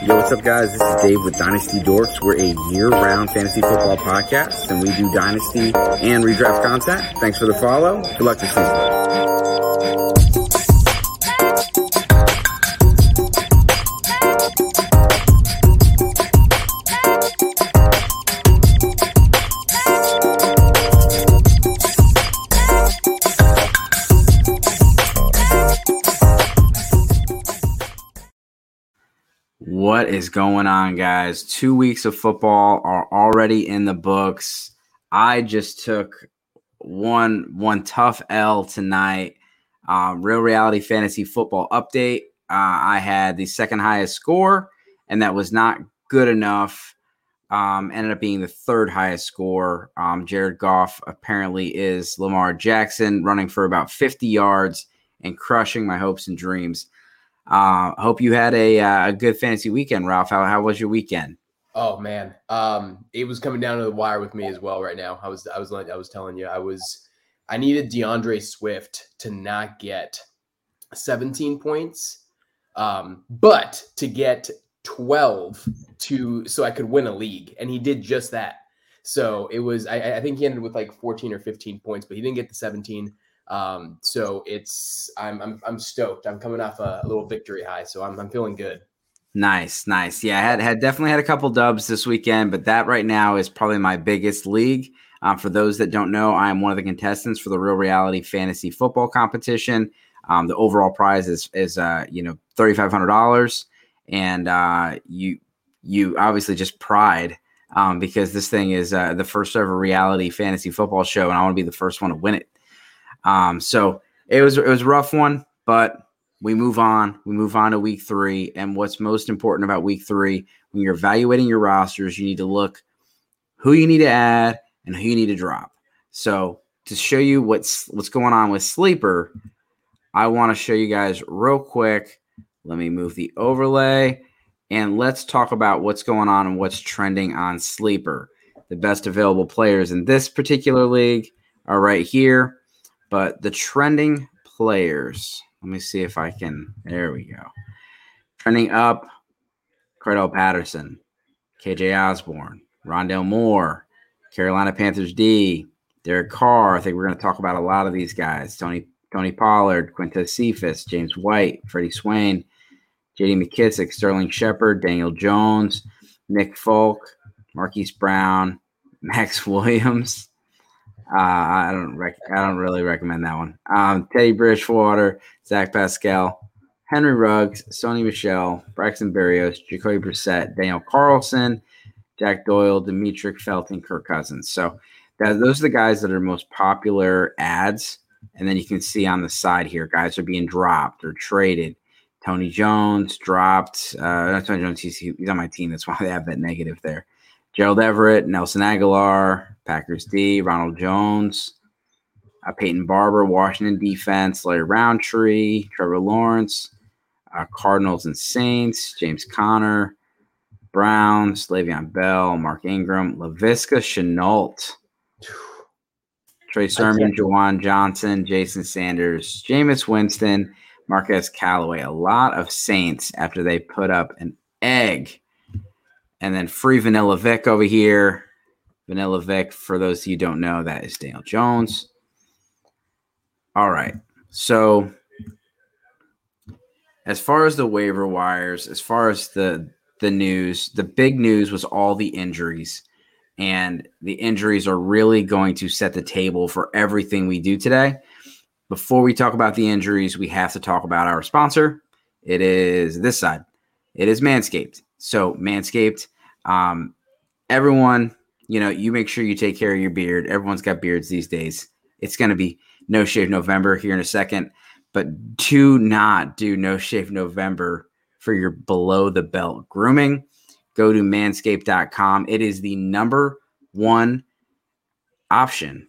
Yo, what's up, guys? This is Dave with Dynasty Dorks. We're a year-round fantasy football podcast, and we do Dynasty and redraft content. Thanks for the follow. Good luck this season. What is going on, guys? Two weeks of football are already in the books. I just took one one tough L tonight. Um, Real reality fantasy football update. Uh, I had the second highest score, and that was not good enough. Um, ended up being the third highest score. Um, Jared Goff apparently is Lamar Jackson, running for about 50 yards and crushing my hopes and dreams. Uh, hope you had a, uh, a good fantasy weekend, Ralph. How, how was your weekend? Oh man, um, it was coming down to the wire with me as well right now. I was, I was, I was telling you, I was, I needed D'Andre Swift to not get 17 points, um, but to get 12 to so I could win a league, and he did just that. So it was, I, I think he ended with like 14 or 15 points, but he didn't get the 17. Um, so it's I'm I'm I'm stoked. I'm coming off a, a little victory high, so I'm I'm feeling good. Nice, nice. Yeah, I had had definitely had a couple dubs this weekend, but that right now is probably my biggest league. Um, for those that don't know, I am one of the contestants for the Real Reality Fantasy Football Competition. Um, the overall prize is is uh, you know thirty five hundred dollars, and uh, you you obviously just pride um, because this thing is uh, the first ever reality fantasy football show, and I want to be the first one to win it. Um, so it was it was a rough one, but we move on. We move on to week three. And what's most important about week three, when you're evaluating your rosters, you need to look who you need to add and who you need to drop. So to show you what's what's going on with sleeper, I want to show you guys real quick. Let me move the overlay and let's talk about what's going on and what's trending on sleeper. The best available players in this particular league are right here. But the trending players, let me see if I can. There we go. Trending up, Cordell Patterson, KJ Osborn, Rondale Moore, Carolina Panthers D, Derek Carr. I think we're going to talk about a lot of these guys. Tony Tony Pollard, Quintez Cephus, James White, Freddie Swain, JD McKissic, Sterling Shepard, Daniel Jones, Nick Folk, Marquise Brown, Max Williams, uh, I don't rec- I don't really recommend that one. Um, Teddy Bridgewater, Zach Pascal, Henry Ruggs, Sony Michel, Braxton Berrios, Jacoby Brissett, Daniel Carlson, Jack Doyle, Demetric Felton, Kirk Cousins. So that, those are the guys that are most popular ads. And then you can see on the side here, guys are being dropped or traded. Tony Jones dropped. Uh, not Tony Jones. He's, he's on my team. That's why they have that negative there. Gerald Everett, Nelson Agholor, Packers D, Ronald Jones, uh, Peyton Barber, Washington defense, Larry Rountree, Trevor Lawrence, uh, Cardinals and Saints, James Conner, Browns, Le'Veon Bell, Mark Ingram, Laviska Shenault, Trey Sermon, Juwan Johnson, Jason Sanders, Jameis Winston, Marquez Callaway. A lot of Saints after they put up an egg. And then free Vanilla Vic over here. Vanilla Vic, for those of you don't know, that is Daniel Jones. All right. So as far as the waiver wires, as far as the the news, the big news was all the injuries. And the injuries are really going to set the table for everything we do today. Before we talk about the injuries, we have to talk about our sponsor. It is this side. It is Manscaped. So Manscaped, um, everyone, you know, you make sure you take care of your beard. Everyone's got beards these days. It's going to be no shave November here in a second, but do not do no shave November for your below the belt grooming. Go to manscaped.com. It is the number one option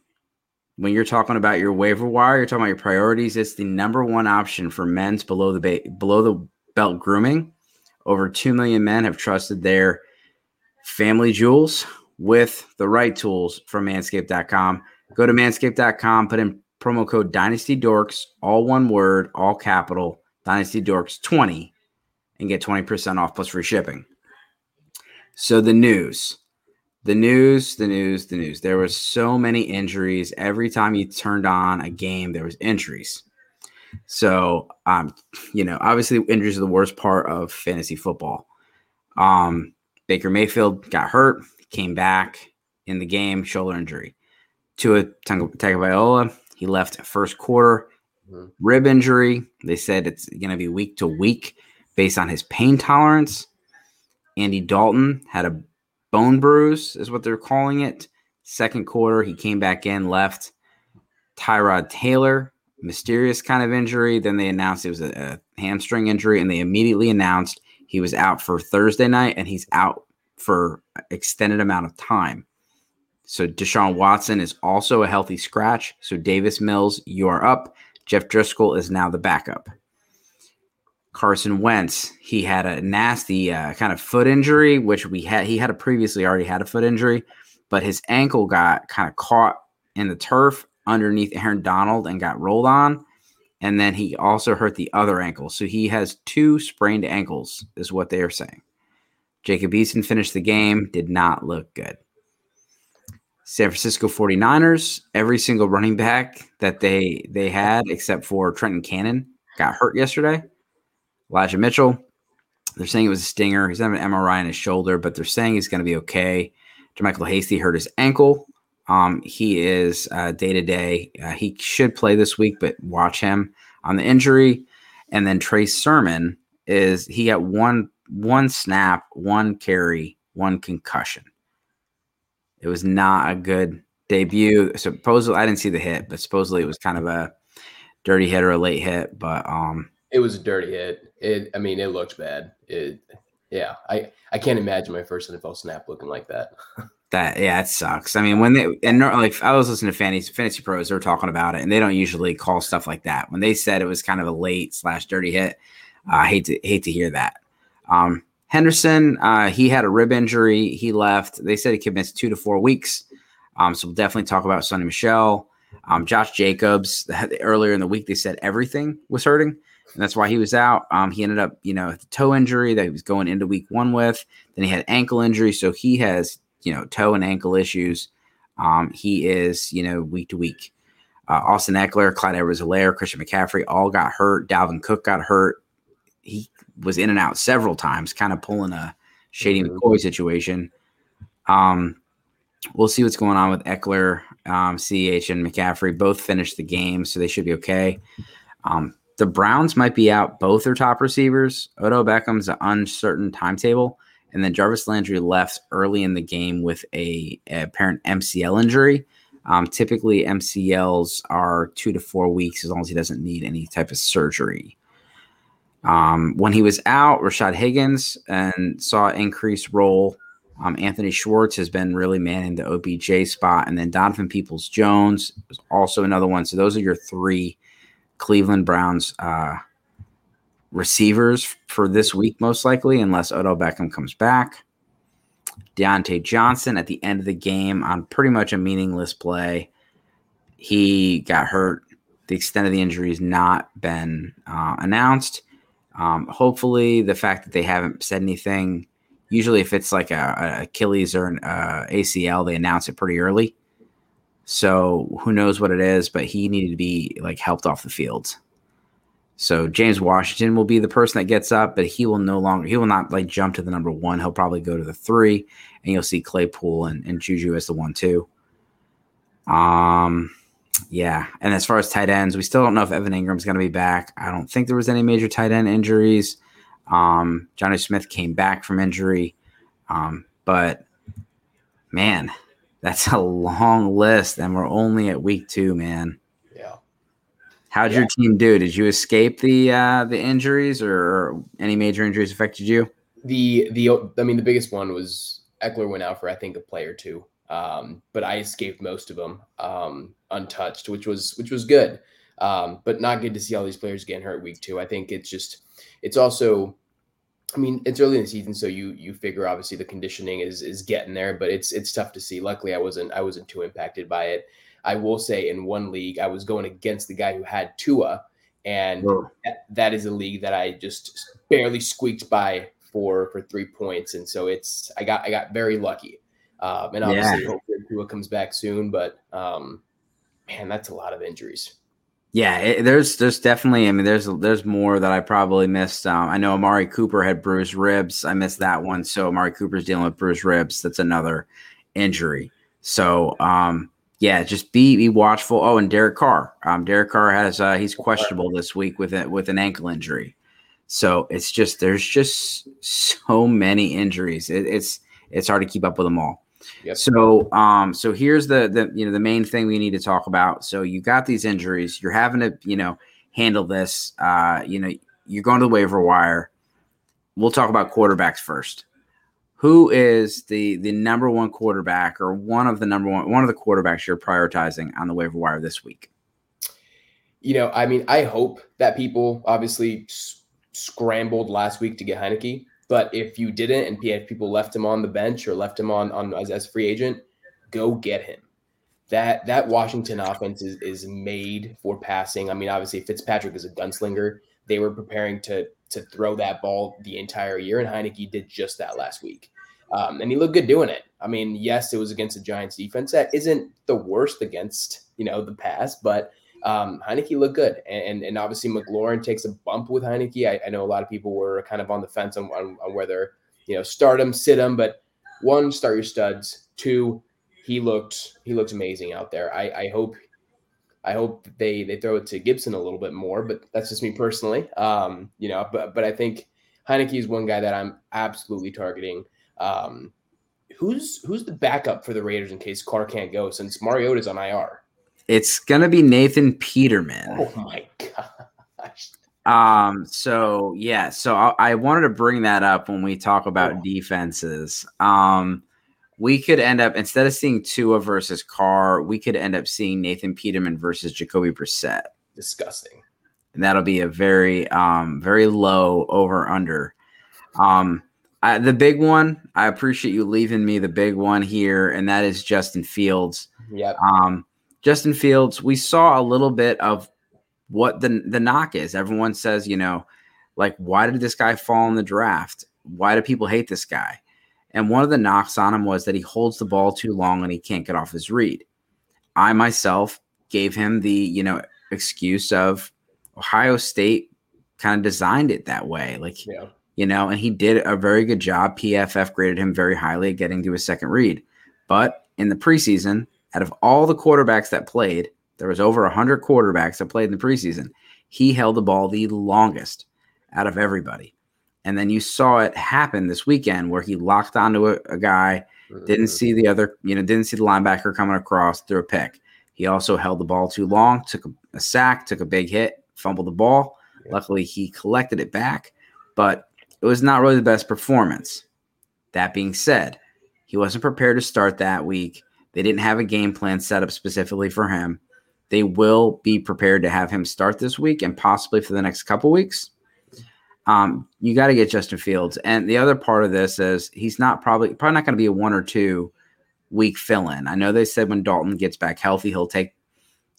when you're talking about your waiver wire. You're talking about your priorities. It's the number one option for men's below the ba- below the belt grooming. Over 2 million men have trusted their family jewels with the right tools from manscaped.com. Go to manscaped.com, put in promo code Dynasty Dorks, all one word, all capital, Dynasty Dorks 20, and get 20% off plus free shipping. So the news, the news, the news, the news. There was so many injuries. Every time you turned on a game, there was injuries. So, um, you know, obviously injuries are the worst part of fantasy football. Um, Baker Mayfield got hurt, came back in the game, shoulder injury. Tua Tagovailoa, he left first quarter, mm-hmm. rib injury. They said it's going to be week to week based on his pain tolerance. Andy Dalton had a bone bruise, is what they're calling it. Second quarter, he came back in, left. Tyrod Taylor, mysterious kind of injury. Then they announced it was a, a hamstring injury, and they immediately announced he was out for Thursday night, and he's out for extended amount of time. So Deshaun Watson is also a healthy scratch. So Davis Mills, you are up. Jeff Driskel is now the backup. Carson Wentz, he had a nasty uh, kind of foot injury, which we had. He had a previously already had a foot injury, but his ankle got kind of caught in the turf underneath Aaron Donald and got rolled on. And then he also hurt the other ankle. So he has two sprained ankles, is what they are saying. Jacob Eason finished the game, did not look good. San Francisco 49ers, every single running back that they they had except for Trenton Cannon got hurt yesterday. Elijah Mitchell, they're saying it was a stinger. He's having an MRI on his shoulder, but they're saying he's going to be okay. JaMycal Hasty hurt his ankle. Um, he is day to day. He should play this week, but watch him on the injury. And then Trey Sermon is he got one one snap, one carry, one concussion. It was not a good debut. Supposedly, I didn't see the hit, but supposedly it was kind of a dirty hit or a late hit. But um, it was a dirty hit. It, I mean, it looked bad. It, yeah, I, I can't imagine my first NFL snap looking like that. that yeah, it sucks. I mean, when they and like I was listening to fantasy fantasy pros, they were talking about it, and they don't usually call stuff like that. When they said it was kind of a late slash dirty hit, uh, I hate to hate to hear that. Um, Henderson, uh, he had a rib injury. He left. They said he could miss two to four weeks. Um, so we'll definitely talk about Sony Michel. Um, Josh Jacobs, earlier in the week, they said everything was hurting and that's why he was out. Um, he ended up, you know, the toe injury that he was going into week one with. Then he had ankle injury, so he has, you know, toe and ankle issues. Um, he is, you know, week to week. Uh, Austin Ekeler, Clyde Edwards-Helaire, Christian McCaffrey all got hurt. Dalvin Cook got hurt. He was in and out several times, kind of pulling a Shady mm-hmm. McCoy situation. Um, we'll see what's going on with Ekeler, um, CH, and McCaffrey. Both finished the game, so they should be okay. Um, the Browns might be out both their top receivers. Odell Beckham's an uncertain timetable. And then Jarvis Landry left early in the game with a, a apparent MCL injury. Um, typically, MCLs are two to four weeks as long as he doesn't need any type of surgery. Um, when he was out, Rashad Higgins and saw increased role. Um, Anthony Schwartz has been really manning the OBJ spot, and then Donovan Peoples Jones is also another one. So those are your three Cleveland Browns uh, receivers for this week, most likely, unless Odell Beckham comes back. Diontae Johnson at the end of the game on pretty much a meaningless play. He got hurt. The extent of the injury has not been uh, announced. Um, hopefully, the fact that they haven't said anything, usually if it's like a, a Achilles or an uh, ACL, they announce it pretty early. So who knows what it is, but he needed to be like helped off the field. So James Washington will be the person that gets up, but he will no longer he will not like jump to the number one. He'll probably go to the three, and you'll see Claypool and, and Juju as the one two. Um yeah. And as far as tight ends, we still don't know if Evan Engram's gonna be back. I don't think there was any major tight end injuries. Um Jonnu Smith came back from injury. Um, but man, that's a long list, and we're only at week two, man. How'd yeah. your team do? Did you escape the uh, the injuries, or any major injuries affected you? The the I mean, the biggest one was Ekeler went out for I think a play or two, um, but I escaped most of them um, untouched, which was which was good. Um, but not good to see all these players getting hurt week two. I think it's just it's also I mean, it's early in the season, so you you figure obviously the conditioning is is getting there, but it's it's tough to see. Luckily, I wasn't I wasn't too impacted by it. I will say in one league, I was going against the guy who had Tua, and that, that is a league that I just barely squeaked by for for three points, and so it's I got I got very lucky, um, and obviously yeah. hopefully Tua comes back soon, but um, man, that's a lot of injuries. Yeah, it, there's there's definitely. I mean, there's there's more that I probably missed. Um, I know Amari Cooper had bruised ribs. I missed that one. So Amari Cooper's dealing with bruised ribs. That's another injury. So um, yeah, just be be watchful. Oh, and Derek Carr. Um, Derek Carr has uh, he's questionable this week with it with an ankle injury. So it's just there's just so many injuries. It, it's it's hard to keep up with them all. Yep. So um so here's the the you know the main thing we need to talk about. So you got these injuries, you're having to, you know, handle this. Uh, you know, you're going to the waiver wire. We'll talk about quarterbacks first. Who is the the number one quarterback or one of the number one one of the quarterbacks you're prioritizing on the waiver wire this week? You know, I mean, I hope that people obviously s- scrambled last week to get Heinicke. But if you didn't, and if people left him on the bench or left him on on as, as free agent, go get him. That that Washington offense is is made for passing. I mean, obviously Fitzpatrick is a gunslinger. They were preparing to to throw that ball the entire year, and Heinicke did just that last week. Um, and he looked good doing it. I mean, yes, it was against the Giants defense that isn't the worst against you know the pass, but um, Heinicke looked good, and and obviously McLaurin takes a bump with Heinicke. I, I know a lot of people were kind of on the fence on, on, on whether you know start him, sit him, but one, start your studs. Two, he looked he looks amazing out there. I, I hope I hope they they throw it to Gibson a little bit more, but that's just me personally. Um, you know, but but I think Heinicke is one guy that I'm absolutely targeting. Um, who's who's the backup for the Raiders in case Carr can't go since Mariota's on IR? It's gonna be Nathan Peterman. Oh my gosh. Um. So yeah. So I, I wanted to bring that up when we talk about oh. defenses. Um. We could end up instead of seeing Tua versus Carr, we could end up seeing Nathan Peterman versus Jacoby Brissett. Disgusting. And that'll be a very, um, very low over under. Um, I, the big one, I appreciate you leaving me the big one here, and that is Justin Fields. Yep. Um, Justin Fields, we saw a little bit of what the the knock is. Everyone says, you know, like why did this guy fall in the draft? Why do people hate this guy? And one of the knocks on him was that he holds the ball too long and he can't get off his read. I myself gave him the, you know, excuse of Ohio State kind of designed it that way. Like, yeah. you know, and he did a very good job. PFF graded him very highly at getting to his second read. But in the preseason, out of all the quarterbacks that played, there was over 100 quarterbacks that played in the preseason. He held the ball the longest out of everybody. And then you saw it happen this weekend where he locked onto a, a guy, didn't mm-hmm. see the other, you know, didn't see the linebacker coming across through a pick. He also held the ball too long, took a, a sack, took a big hit, fumbled the ball. Yeah. Luckily, he collected it back, but it was not really the best performance. That being said, he wasn't prepared to start that week. They didn't have a game plan set up specifically for him. They will be prepared to have him start this week and possibly for the next couple weeks. Um, you got to get Justin Fields. And the other part of this is he's not probably probably not going to be a one or two week fill in. I know they said when Dalton gets back healthy, he'll take,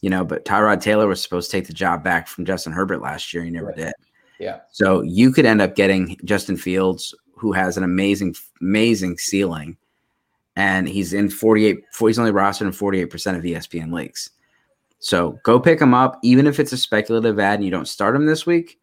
you know, but Tyrod Taylor was supposed to take the job back from Justin Herbert last year. He never right. did. Yeah. So you could end up getting Justin Fields, who has an amazing, amazing ceiling and he's in 48 he's only rostered in 48% of ESPN leagues. So go pick him up, even if it's a speculative ad and you don't start him this week.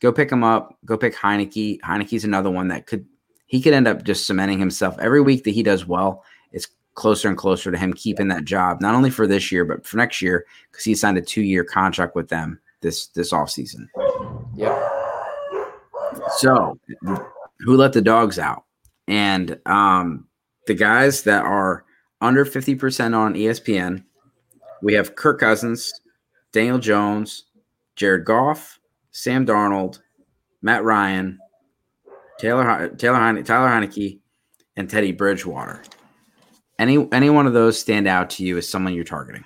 Go pick him up. Go pick Heinicke. Heinicke's another one that could he could end up just cementing himself every week that he does well. It's closer and closer to him keeping that job, not only for this year but for next year because he signed a two year contract with them this this off season. Yep. So who let the dogs out? And um, the guys that are under 50% on ESPN, we have Kirk Cousins, Daniel Jones, Jared Goff, Sam Darnold, Matt Ryan, Taylor Taylor Heine, Tyler Heinicke, and Teddy Bridgewater. Any any one of those stand out to you as someone you're targeting?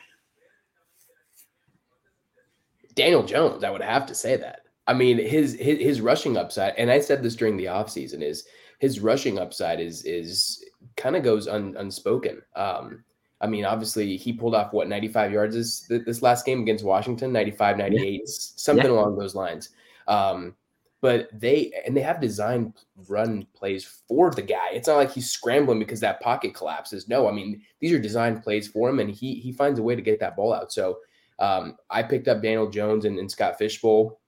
Daniel Jones, I would have to say that. I mean, his his, his rushing upside, and I said this during the offseason, is his rushing upside is is kind of goes un, unspoken. Um, I mean, obviously, he pulled off what 95 yards this, this last game against Washington, 95, 98, yeah. something yeah. along those lines. Um, but they and they have designed run plays for the guy. It's not like he's scrambling because that pocket collapses. No, I mean these are designed plays for him, and he he finds a way to get that ball out. So um, I picked up Daniel Jones and, and Scott Fish Bowl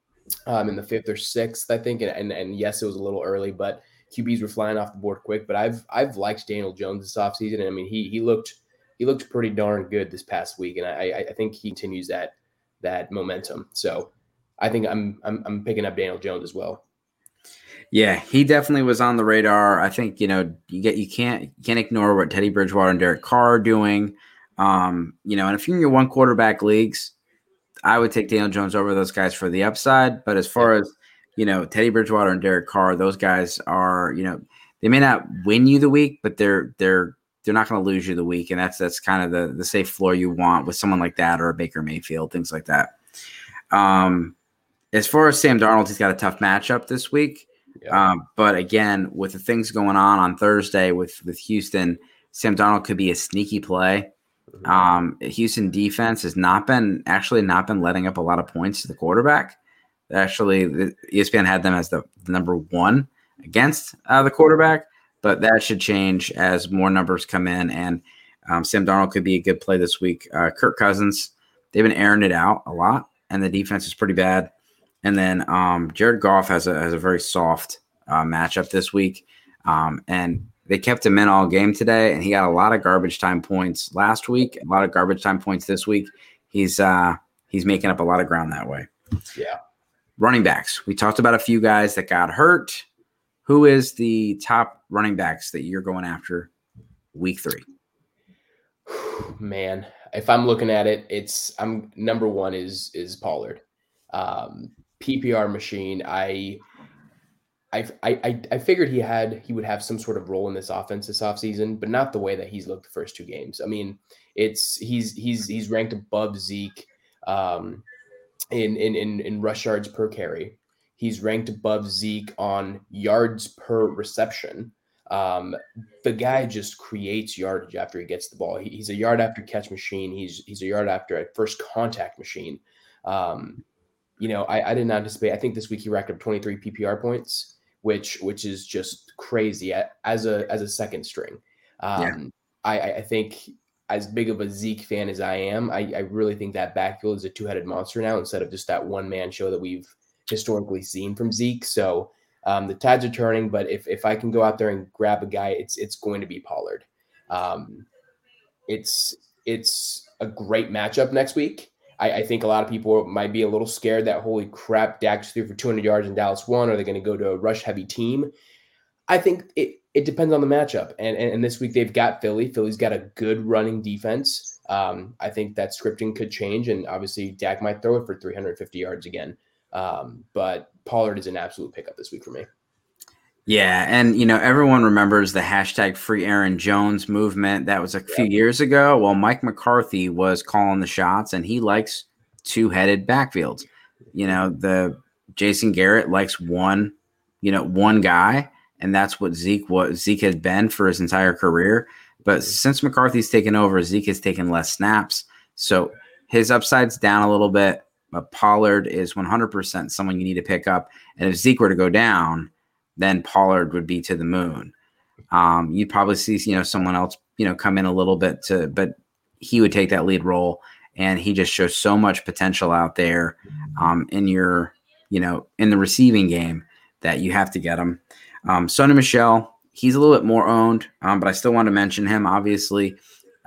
um, in the fifth or sixth, I think, and, and and yes, it was a little early, but QBs were flying off the board quick. But I've I've liked Daniel Jones this offseason. And I mean he he looked he looked pretty darn good this past week, and I I think he continues that that momentum. So I think I'm, I'm I'm picking up Daniel Jones as well. Yeah, he definitely was on the radar. I think you know you get you can't you can't ignore what Teddy Bridgewater and Derek Carr are doing. Um, you know, and if you're in your one quarterback leagues, I would take Daniel Jones over those guys for the upside. But as far as you know, Teddy Bridgewater and Derek Carr, those guys are you know they may not win you the week, but they're they're they're not going to lose you the week, and that's that's kind of the the safe floor you want with someone like that or a Baker Mayfield, things like that. Um, as far as Sam Darnold, he's got a tough matchup this week. Yeah. Um, but again, with the things going on on Thursday with with Houston, Sam Darnold could be a sneaky play. Mm-hmm. Um, Houston defense has not been actually not been letting up a lot of points to the quarterback. Actually, ESPN had them as the, the number one against uh, the quarterback, but that should change as more numbers come in. And um, Sam Darnold could be a good play this week. Uh, Kirk Cousins, they've been airing it out a lot, and the defense is pretty bad. And then um, Jared Goff has a has a very soft uh, matchup this week, um, and they kept him in all game today, and he got a lot of garbage time points last week, a lot of garbage time points this week. He's uh, he's making up a lot of ground that way. Yeah. Running backs. We talked about a few guys that got hurt. Who is the top running backs that you're going after week three? Man, if I'm looking at it, it's I'm number one is is Pollard. Um, PPR machine. I I, I I figured he had he would have some sort of role in this offense this offseason, but not the way that he's looked the first two games. I mean, it's he's he's he's ranked above Zeke um, in, in in in rush yards per carry. He's ranked above Zeke on yards per reception. Um, the guy just creates yardage after he gets the ball. He, he's a yard after catch machine. He's he's a yard after a first contact machine. Um, you know, I, I didn't anticipate. I think this week he racked up 23 PPR points, which which is just crazy as a as a second string. Um, yeah. I, I think as big of a Zeke fan as I am, I, I really think that backfield is a two headed monster now instead of just that one man show that we've historically seen from Zeke. So um, the tides are turning, but if if I can go out there and grab a guy, it's it's going to be Pollard. Um, it's it's a great matchup next week. I, I, think a lot of people might be a little scared that holy crap, Dak threw for 200 yards in Dallas won. Are they going to go to a rush heavy team? I think it it depends on the matchup. And, and, and this week they've got Philly. Philly's got a good running defense. Um, I think that scripting could change, and obviously Dak might throw it for 350 yards again. Um, but Pollard is an absolute pickup this week for me. Yeah, and you know everyone remembers the hashtag Free Aaron Jones movement. That was a few years ago. Well, Mike McCarthy was calling the shots, and he likes two-headed backfields. You know, the Jason Garrett likes one, you know, one guy, and that's what Zeke what Zeke has been for his entire career. But since McCarthy's taken over, Zeke has taken less snaps, so his upside's down a little bit. But Pollard is 100% someone you need to pick up, and if Zeke were to go down then Pollard would be to the moon. Um, you'd probably see, you know, someone else, you know, come in a little bit to, but he would take that lead role, and he just shows so much potential out there um, in your, you know, in the receiving game that you have to get him. Um, Sony Michel, he's a little bit more owned, um, but I still want to mention him. Obviously,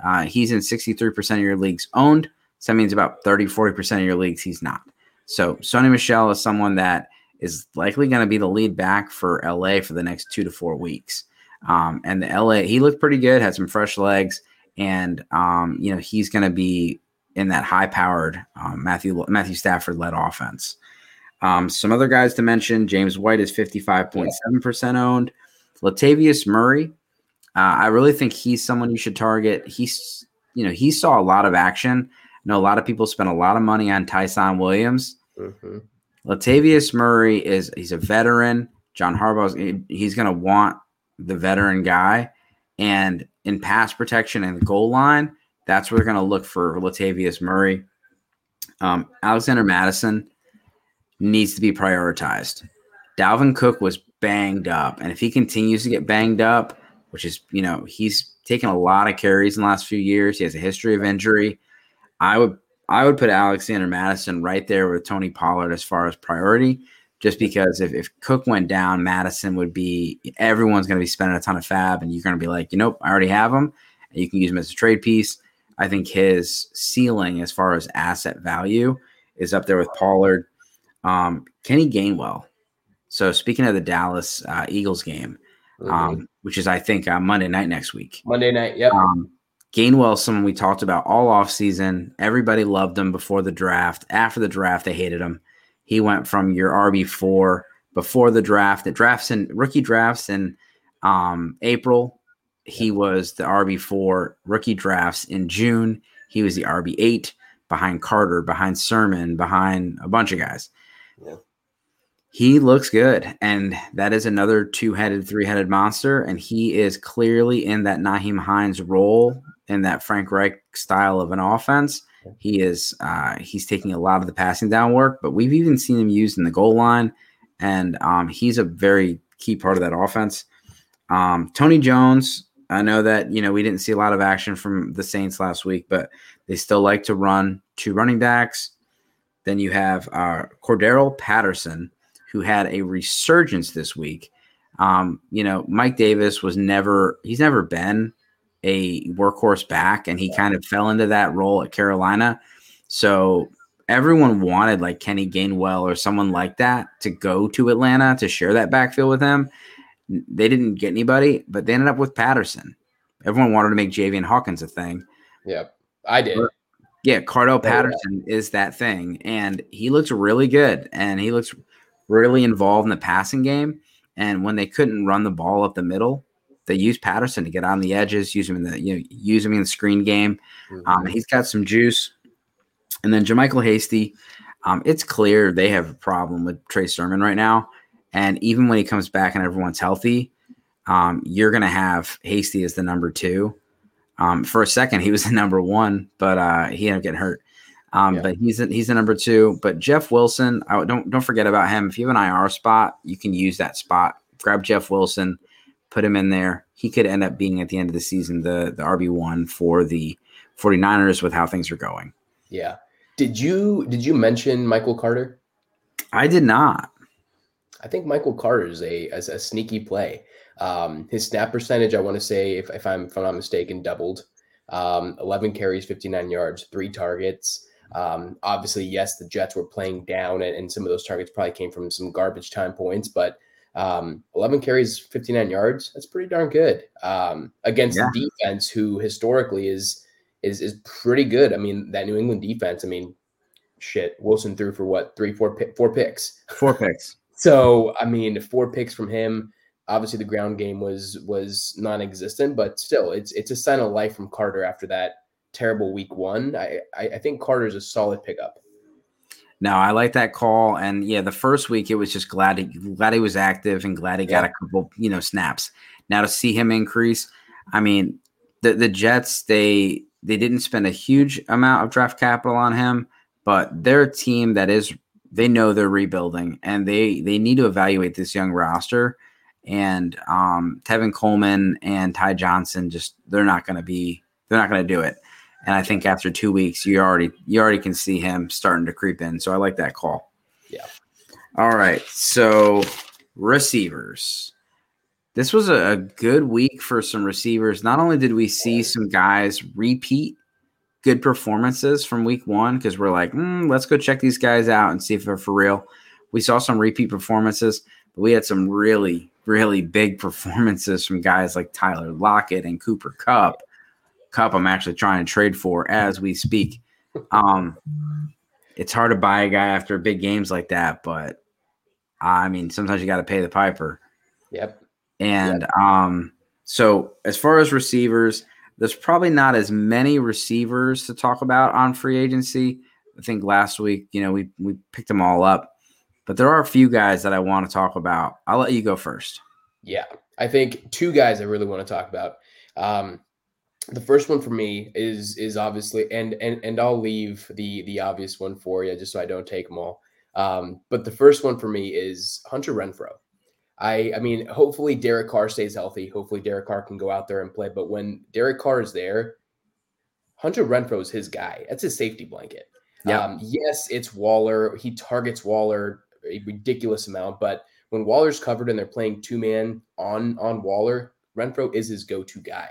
uh, he's in 63% of your leagues owned. So that means about 30, 40% of your leagues he's not. So Sony Michel is someone that is likely going to be the lead back for LA for the next two to four weeks. Um, and the LA, he looked pretty good, had some fresh legs, and um, you know he's going to be in that high-powered um, Matthew Matthew Stafford led offense. Um, some other guys to mention: James White is fifty-five point seven percent owned. Latavius Murray, uh, I really think he's someone you should target. He's you know he saw a lot of action. Know a lot of people spent a lot of money on Ty'Son Williams. Mm-hmm. Latavius Murray is he's a veteran. John Harbaugh's he's going to want the veteran guy, and in pass protection and the goal line, That's where they're going to look for Latavius Murray. Um, Alexander Mattison needs to be prioritized. Dalvin Cook was banged up, and if he continues to get banged up, which is you know he's taken a lot of carries in the last few years, he has a history of injury. I would I would put Alexander Mattison right there with Tony Pollard as far as priority, just because if, if Cook went down, Mattison would be everyone's going to be spending a ton of fab, and you're going to be like, you know, I already have him, and you can use him as a trade piece. I think his ceiling as far as asset value is up there with Pollard. Um, Kenny Gainwell. So speaking of the Dallas uh, Eagles game, mm-hmm. um, which is I think uh, Monday night next week. Monday night, yep. Um, Gainwell, someone we talked about all off season. Everybody loved him before the draft. After the draft, they hated him. He went from your RB four before the draft. The drafts in rookie drafts in um, April he was the RB4 rookie drafts in June. He was the RB8 behind Carter, behind Sermon, behind a bunch of guys. Yeah. He looks good. And that is another two headed, three headed monster. And he is clearly in that Nyheim Hines role in that Frank Reich style of an offense. He is uh, he's taking a lot of the passing down work, but we've even seen him used in the goal line, and um, he's a very key part of that offense. Um, Tony Jones, I know that you know we didn't see a lot of action from the Saints last week, but they still like to run two running backs. Then you have uh, Cordarrelle Patterson, who had a resurgence this week. Um, you know, Mike Davis was never he's never been a workhorse back, and he kind of fell into that role at Carolina. So everyone wanted like Kenny Gainwell or someone like that to go to Atlanta to share that backfield with him. They didn't get anybody, but they ended up with Patterson. Everyone wanted to make Javian Hawkins a thing. Yep, I did. Yeah, Cardell oh, Patterson is that thing, and he looks really good, and he looks really involved in the passing game. And when they couldn't run the ball up the middle, they use Patterson to get on the edges, use him in the you know use him in the screen game. Mm-hmm. Um, he's got some juice. And then JaMycal Hasty, um, it's clear they have a problem with Trey Sermon right now. And even when he comes back and everyone's healthy, um, you're going to have Hasty as the number two. Um, for a second, he was the number one, but uh, he ended up getting hurt. Um, yeah. But he's a, he's the number two. But Jeff Wilson, I, don't don't forget about him. If you have an IR spot, you can use that spot. Grab Jeff Wilson, put him in there. He could end up being at the end of the season the the RB one for the 49ers with how things are going. Yeah. Did you did you mention Michael Carter? I did not. I think Michael Carter is a as a sneaky play. Um, his snap percentage, I want to say, if, if I'm if I'm not mistaken, doubled. Um, 11 carries, 59 yards, three targets. Um, obviously, yes, the Jets were playing down, and, and, some of those targets probably came from some garbage time points. But um, 11 carries, 59 yards, that's pretty darn good um, against yeah. the defense, who historically is is is pretty good. I mean, that New England defense. I mean, shit, Wilson threw for what three, four, four picks, four picks. So I mean, four picks from him. Obviously, the ground game was was non-existent, but still, it's it's a sign of life from Carter after that terrible week one. I I, I think Carter's a solid pickup. No, I like that call, and yeah, the first week it was just glad he glad he was active and glad he yeah. got a couple you know snaps. Now to see him increase, I mean, the the Jets they they didn't spend a huge amount of draft capital on him, but they're a team that is they know they're rebuilding and they they need to evaluate this young roster. And um, Tevin Coleman and Ty Johnson just they're not going to be they're not going to do it. And I think after two weeks, you already you already can see him starting to creep in. So I like that call. Yeah. All right. So receivers. This was a, a good week for some receivers. Not only did we see some guys repeat good performances from week one because we're like, mm, let's go check these guys out and see if they're for real. We saw some repeat performances, but we had some really, really big performances from guys like Tyler Lockett and Cooper Kupp. Kupp, I'm actually trying to trade for as we speak. Um, it's hard to buy a guy after big games like that, but I mean, sometimes you got to pay the piper. Yep. And yep. um, so as far as receivers, there's probably not as many receivers to talk about on free agency. I think last week, you know, we we picked them all up, but there are a few guys that I want to talk about. I'll let you go first. Yeah, I think two guys I really want to talk about. Um, the first one for me is is obviously and and and I'll leave the the obvious one for you just so I don't take them all. Um, but the first one for me is Hunter Renfrow. I I mean, hopefully Derek Carr stays healthy. Hopefully Derek Carr can go out there and play. But when Derek Carr is there, Hunter Renfrow is his guy. That's his safety blanket. Yeah. Um, yes, it's Waller. He targets Waller a ridiculous amount, but when Waller's covered and they're playing two man on on Waller, Renfrow is his go to guy.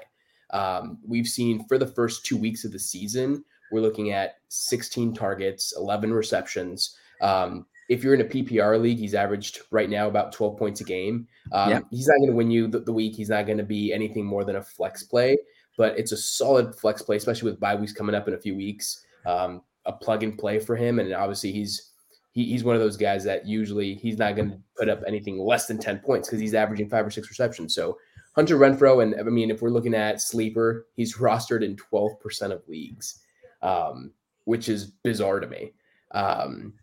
Um, we've seen for the first two weeks of the season, we're looking at 16 targets, 11 receptions. Um, if you're in a PPR league, he's averaged right now about 12 points a game. Um, yeah. He's not going to win you the, the, week. He's not going to be anything more than a flex play, but it's a solid flex play, especially with bye weeks coming up in a few weeks. Um, a plug and play for him, and obviously he's he, he's one of those guys that usually he's not going to put up anything less than 10 points because he's averaging five or six receptions. So Hunter Renfrow, and I mean, if we're looking at sleeper, he's rostered in 12% of leagues, um, which is bizarre to me. Um,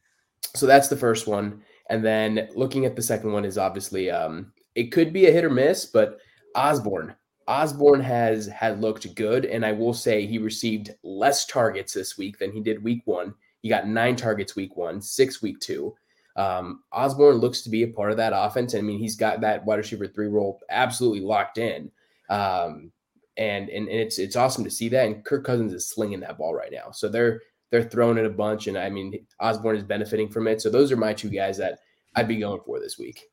so that's the first one. And then looking at the second one is obviously um, it could be a hit or miss, but Osborn. Osborn has had looked good, and I will say he received less targets this week than he did week one. He got nine targets week one, six week two. Um, Osborn looks to be a part of that offense. I mean, he's got that wide receiver three role absolutely locked in. Um, and, and and it's it's awesome to see that. And Kirk Cousins is slinging that ball right now. So they're they're throwing it a bunch, and I mean Osborn is benefiting from it. So those are my two guys that I'd be going for this week.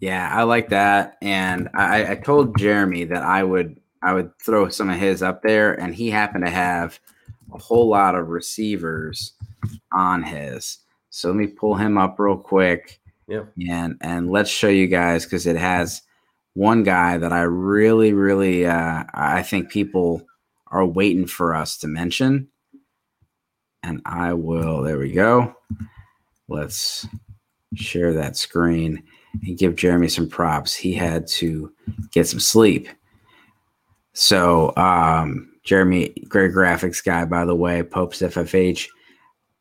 Yeah, I like that, and I, I told Jeremy that I would I would throw some of his up there, and he happened to have a whole lot of receivers on his. So let me pull him up real quick. Yeah. And and let's show you guys because it has one guy that I really, really uh I think people are waiting for us to mention and I will, there we go. Let's share that screen and give Jeremy some props. He had to get some sleep. So, um, Jeremy, great graphics guy, by the way, Pope's FFH.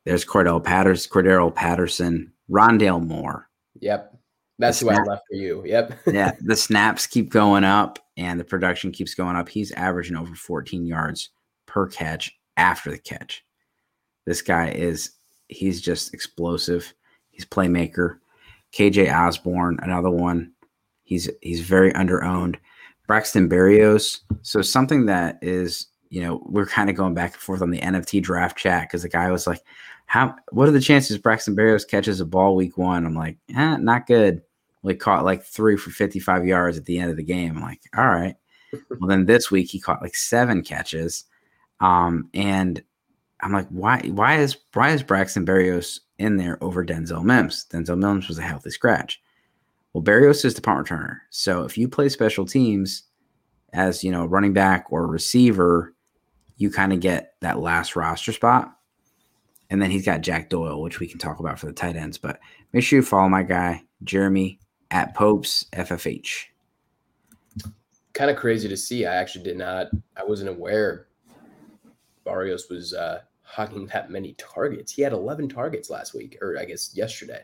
There's Cordell Patterson, Cordarrelle Patterson, Rondale Moore. Yep. That's who I left for you. Yep. yeah. The snaps keep going up and the production keeps going up. He's averaging over 14 yards per catch after the catch. This guy is he's just explosive. He's playmaker. KJ Osborn, another one. He's he's very underowned. Braxton Berrios. So something that is, you know, we're kind of going back and forth on the NFT draft chat because the guy was like, "How? What are the chances Braxton Berrios catches a ball week one?" I'm like, eh, not good. Well, he caught like three for 55 yards at the end of the game. I'm like, all right. well, then this week he caught like seven catches. Um, and I'm like, why why is why is Braxton Berrios in there over Denzel Mims? Denzel Mims was a healthy scratch. Well, Berrios is the punt returner. So if you play special teams as you know, running back or receiver, you kind of get that last roster spot. And then he's got Jack Doyle, which we can talk about for the tight ends. But make sure you follow my guy, Jeremy at Popes FFH. Kind of crazy to see. I actually did not, I wasn't aware Berrios was uh, hogging that many targets. He had 11 targets last week, or I guess yesterday.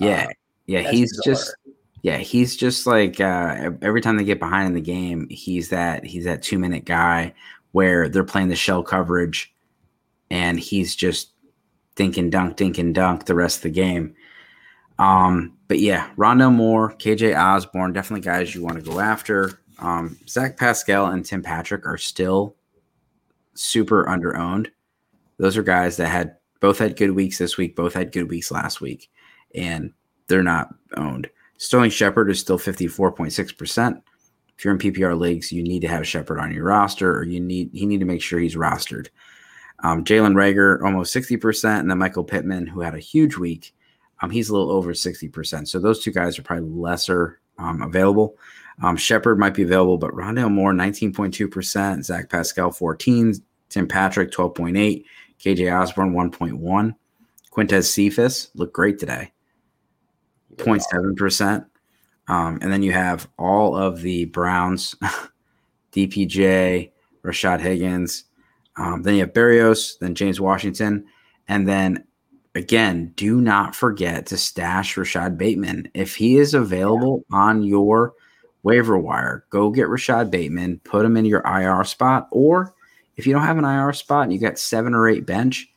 Yeah, uh, yeah, he's bizarre. just yeah, he's just like uh, every time they get behind in the game, he's that he's that two minute guy where they're playing the shell coverage, and he's just thinking dunk, dinking dunk the rest of the game. Um, but yeah, Rondo Moore, KJ Osborn, definitely guys you want to go after. Um, Zach Pascal and Tim Patrick are still super underowned. Those are guys that had both had good weeks this week, both had good weeks last week, and they're not owned. Sterling Shepard is still 54.6%. If you're in PPR leagues, you need to have Shepard on your roster, or you need he need to make sure he's rostered. Um, Jalen Reagor almost 60%, and then Michael Pittman, who had a huge week, um, he's a little over 60%. So those two guys are probably lesser um, available. Um, Shepard might be available, but Rondale Moore, 19.2%, Zach Pascal, 14, Tim Patrick, 12.8, KJ Osborn, 1.1. Quintez Cephus looked great today, 0.7%. Um, and then you have all of the Browns, DPJ, Rashad Higgins. Um, then you have Berrios, then James Washington. And then again, do not forget to stash Rashod Bateman. If he is available yeah. on your waiver wire, go get Rashod Bateman, put him in your IR spot, or if you don't have an IR spot and you got seven or eight bench,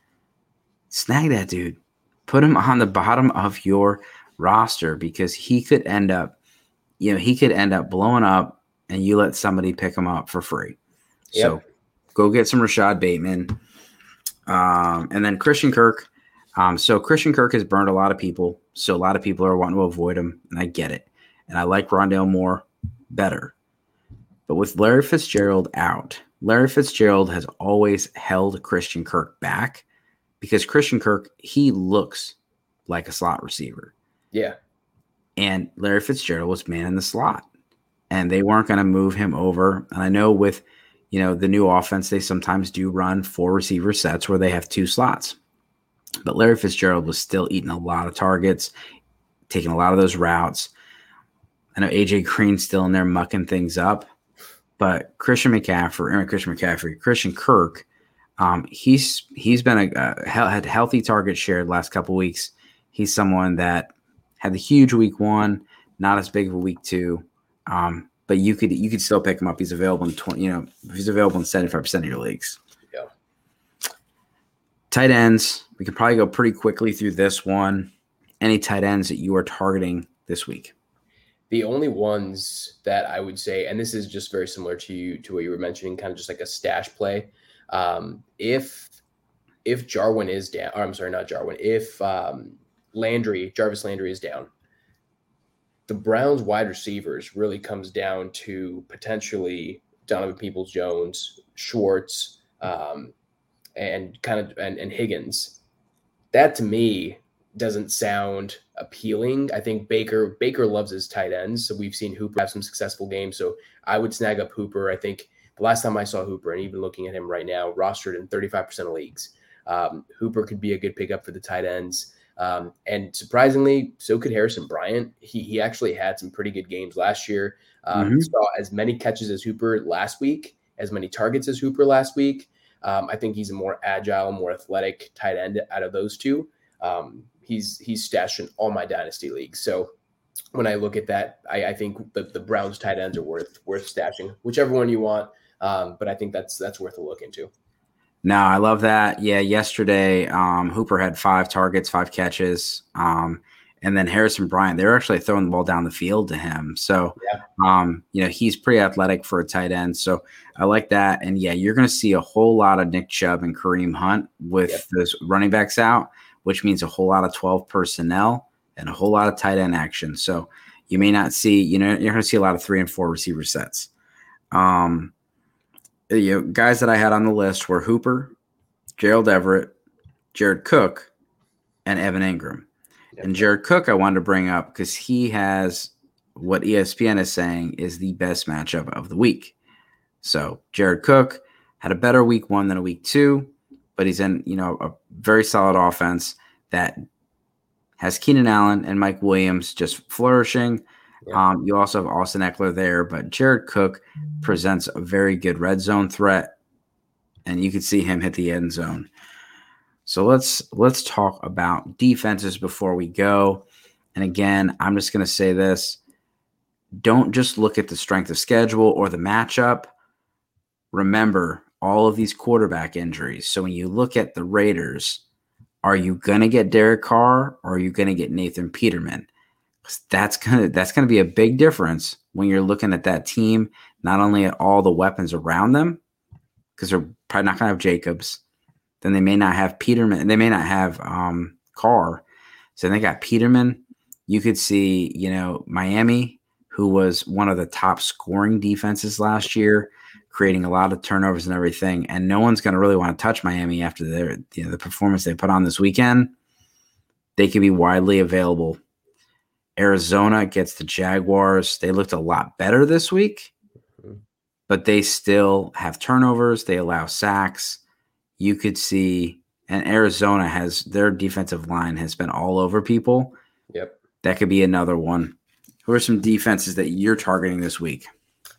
snag that dude. Put him on the bottom of your roster because he could end up, you know, he could end up blowing up and you let somebody pick him up for free. Yep. So go get some Rashod Bateman. Um, and then Christian Kirk. Um, so Christian Kirk has burned a lot of people. So a lot of people are wanting to avoid him, and I get it. And I like Rondale Moore better. But with Larry Fitzgerald out, Larry Fitzgerald has always held Christian Kirk back because Christian Kirk, he looks like a slot receiver. Yeah. And Larry Fitzgerald was man in the slot. And they weren't going to move him over. And I know with, you know, the new offense, they sometimes do run four receiver sets where they have two slots. But Larry Fitzgerald was still eating a lot of targets, taking a lot of those routes. I know AJ Green's still in there mucking things up, but Christian McCaffrey, or Christian McCaffrey, Christian Kirk, um, he's he's been a, a had healthy target shared last couple weeks. He's someone that had the huge week one, not as big of a week two, um, but you could you could still pick him up. He's available in twenty. You know, he's available in seventy five percent of your leagues. Yeah. Tight ends. We could probably go pretty quickly through this one. Any tight ends that you are targeting this week? The only ones that I would say, and this is just very similar to you to what you were mentioning, kind of just like a stash play. Um, if if Jarwin is down, or I'm sorry, not Jarwin. If um, Landry, Jarvis Landry is down, the Browns wide receivers really comes down to potentially Donovan Peoples Jones, Schwartz, um, and kind of and, and Higgins. That to me doesn't sound appealing. I think Baker Baker loves his tight ends, so we've seen Hooper have some successful games. So I would snag up Hooper. I think the last time I saw Hooper, and even looking at him right now, rostered in 35% of leagues. Um, Hooper could be a good pickup for the tight ends. Um, and surprisingly, so could Harrison Bryant. He, he actually had some pretty good games last year. Um, mm-hmm. Saw as many catches as Hooper last week, as many targets as Hooper last week. Um, I think he's a more agile, more athletic tight end out of those two. Um, he's he's stashed in all my dynasty leagues. So when I look at that, I, I think the, the Browns tight ends are worth worth stashing, whichever one you want. Um, but I think that's that's worth a look into. No, I love that. Yeah, yesterday um, Hooper had five targets, five catches, um, and then Harrison Bryant. They were actually throwing the ball down the field to him. So, yeah. um, you know, he's pretty athletic for a tight end. So I like that. And yeah, you're going to see a whole lot of Nick Chubb and Kareem Hunt with those running backs out, which means a whole lot of 12 personnel and a whole lot of tight end action. So you may not see, you know, you're going to see a lot of three and four receiver sets. Um, Uh, you know, guys that I had on the list were Hooper, Gerald Everett, Jared Cook, and Evan Engram. Yep. And Jared Cook, I wanted to bring up because he has what ESPN is saying is the best matchup of the week. So Jared Cook had a better week one than a week two, but he's in you know a very solid offense that has Keenan Allen and Mike Williams just flourishing. Yeah. Um, you also have Austin Ekeler there, but Jared Cook presents a very good red zone threat, and you can see him hit the end zone. So let's let's talk about defenses before we go. And again, I'm just going to say this: don't just look at the strength of schedule or the matchup. Remember all of these quarterback injuries. So when you look at the Raiders, are you going to get Derek Carr or are you going to get Nathan Peterman? That's gonna that's gonna be a big difference when you're looking at that team. Not only at all the weapons around them, because they're probably not gonna have Jacobs. Then they may not have Peterman. They may not have um, Carr. So they got Peterman. You could see, you know, Miami, who was one of the top scoring defenses last year, creating a lot of turnovers and everything. And no one's going to really want to touch Miami after their you know, the performance they put on this weekend. They could be widely available Arizona gets the Jaguars. They looked a lot better this week, mm-hmm. but they still have turnovers. They allow sacks. You could see, and Arizona has their defensive line has been all over people. Yep. That could be another one. Who are some defenses that you're targeting this week?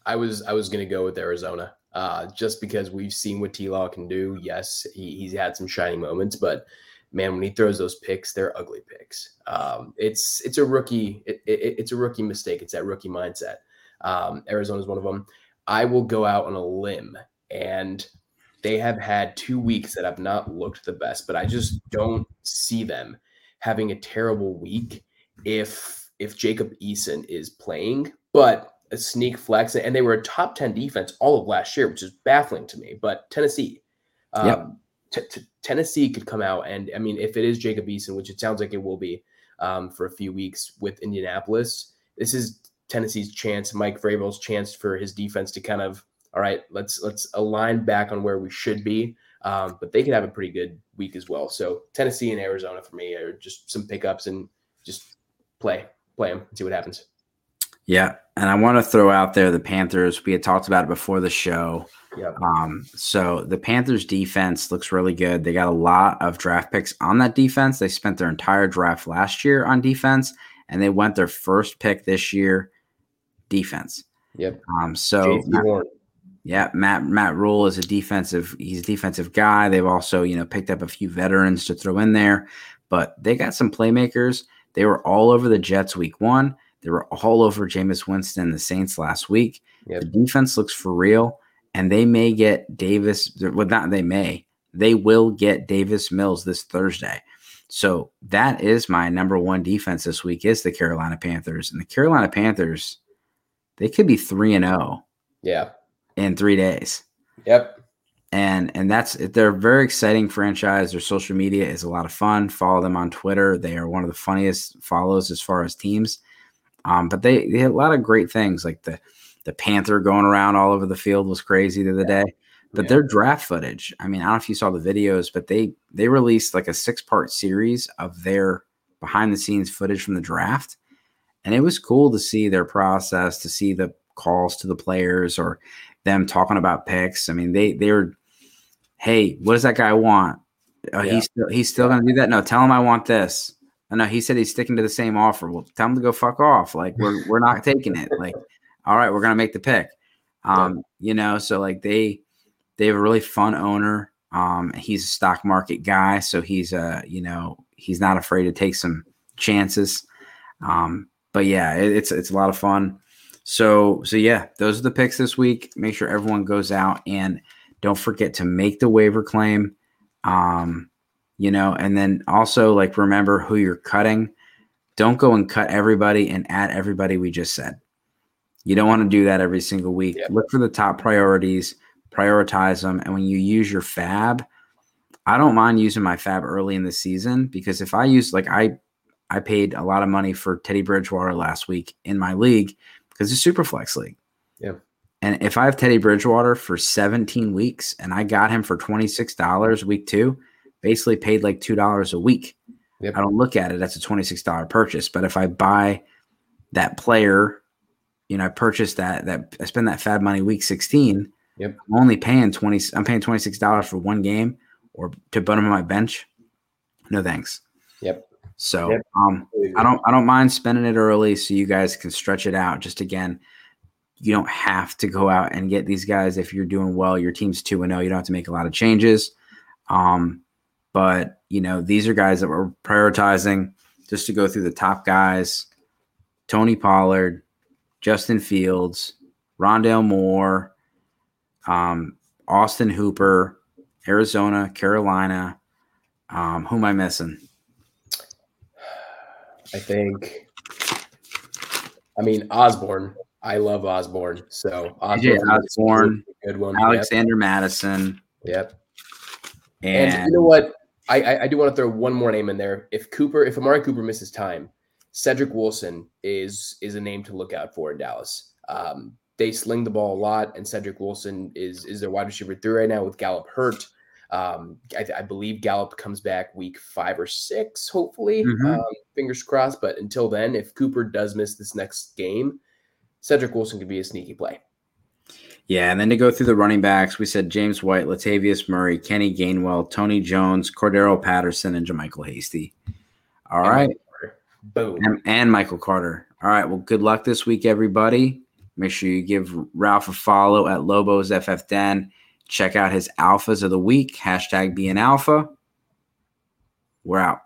I was I was going to go with Arizona, uh, just because we've seen what T Law can do. Yes, he, he's had some shining moments, but man, when he throws those picks, they're ugly picks. Um, it's it's a rookie it, it, it's a rookie mistake. It's that rookie mindset. Um, Arizona is one of them. I will go out on a limb, and they have had two weeks that have not looked the best, but I just don't see them having a terrible week if if Jacob Eason is playing. But a sneak flex, and they were a top 10 defense all of last year, which is baffling to me. But Tennessee, um, yep. T- t- Tennessee could come out, and I mean, if it is Jacob Eason, which it sounds like it will be um, for a few weeks with Indianapolis, this is Tennessee's chance, Mike Vrabel's chance for his defense to kind of, all right, let's let's align back on where we should be. Um, but they could have a pretty good week as well. So Tennessee and Arizona for me are just some pickups and just play, play them, see what happens. Yeah, and I want to throw out there the Panthers. We had talked about it before the show. Yeah. Um, so the Panthers defense looks really good. They got a lot of draft picks on that defense. They spent their entire draft last year on defense, and they went their first pick this year defense. Yep. Um, so Matt, yeah, Matt Matt Rhule is a defensive. He's a defensive guy. They've also you know picked up a few veterans to throw in there, but they got some playmakers. They were all over the Jets week one. They were all over Jameis Winston, the Saints last week. Yep. The defense looks for real, and they may get Davis. Well, not they may. They will get Davis Mills this Thursday. So that is my number one defense this week is the Carolina Panthers. And the Carolina Panthers, they could be three and zero. Oh yeah. In three days. Yep. And and that's they're a very exciting franchise. Their social media is a lot of fun. Follow them on Twitter. They are one of the funniest follows as far as teams. Um, but they, they had a lot of great things like the the panther going around all over the field was crazy the other yeah. day. But yeah. their draft footage, I mean, I don't know if you saw the videos, but they they released like a six part series of their behind the scenes footage from the draft. And it was cool to see their process, to see the calls to the players or them talking about picks. I mean, they they were, hey, what does that guy want? Uh, yeah. He's still he's still gonna do that. No, tell him I want this. I know he said he's sticking to the same offer. Well, tell him to go fuck off. Like we're we're not taking it. Like, all right, we're gonna make the pick. Um, you know, so like they they have a really fun owner. Um, he's a stock market guy, so he's uh, you know, he's not afraid to take some chances. Um, but yeah, it, it's it's a lot of fun. So so yeah, those are the picks this week. Make sure everyone goes out and don't forget to make the waiver claim. Um, you know, and then also like remember who you're cutting. Don't go and cut everybody and add everybody we just said. You don't want to do that every single week. Yep. Look for the top priorities, prioritize them, and when you use your fab, I don't mind using my fab early in the season because if I use like I I paid a lot of money for Teddy Bridgewater last week in my league because it's super flex league. Yeah. And if I have Teddy Bridgewater for 17 weeks and I got him for $26 week two, basically paid like two dollars a week. Yep. I don't look at it as a twenty six dollar purchase, but if I buy that player, you know, I purchase that that I spend that fab money week sixteen. Yep. I'm only paying twenty. I'm paying twenty six dollars for one game or to put him on my bench. No thanks. Yep. So yep. um, I don't I don't mind spending it early so you guys can stretch it out. Just again, you don't have to go out and get these guys if you're doing well. Your team's two and zero. Oh, you don't have to make a lot of changes. Um, but, you know, these are guys that we're prioritizing just to go through the top guys Tony Pollard, Justin Fields, Rondale Moore, um, Austin Hooper, Arizona, Carolina. Um, who am I missing? I think, I mean, Osborn. I love Osborn. So Osborn, Osborn good one. Alexander yep. Mattison. Yep. And, and, you know what? I, I, I do want to throw one more name in there. If Cooper, if Amari Cooper misses time, Cedric Wilson is is a name to look out for in Dallas. Um, they sling the ball a lot, and Cedric Wilson is is their wide receiver three right now with Gallup hurt. Um, I, I, believe Gallup comes back week five or six, hopefully. Mm-hmm. Um, fingers crossed. But until then, if Cooper does miss this next game, Cedric Wilson could be a sneaky play. Yeah, and then to go through the running backs, we said James White, Latavius Murray, Kenny Gainwell, Tony Jones, Cordarrelle Patterson, and JaMycal Hasty. All right. Boom. And, and, Michael Carter. All right. Well, good luck this week, everybody. Make sure you give Ralph a follow at Lobos FF Den. Check out his alphas of the week. Hashtag being alpha. We're out.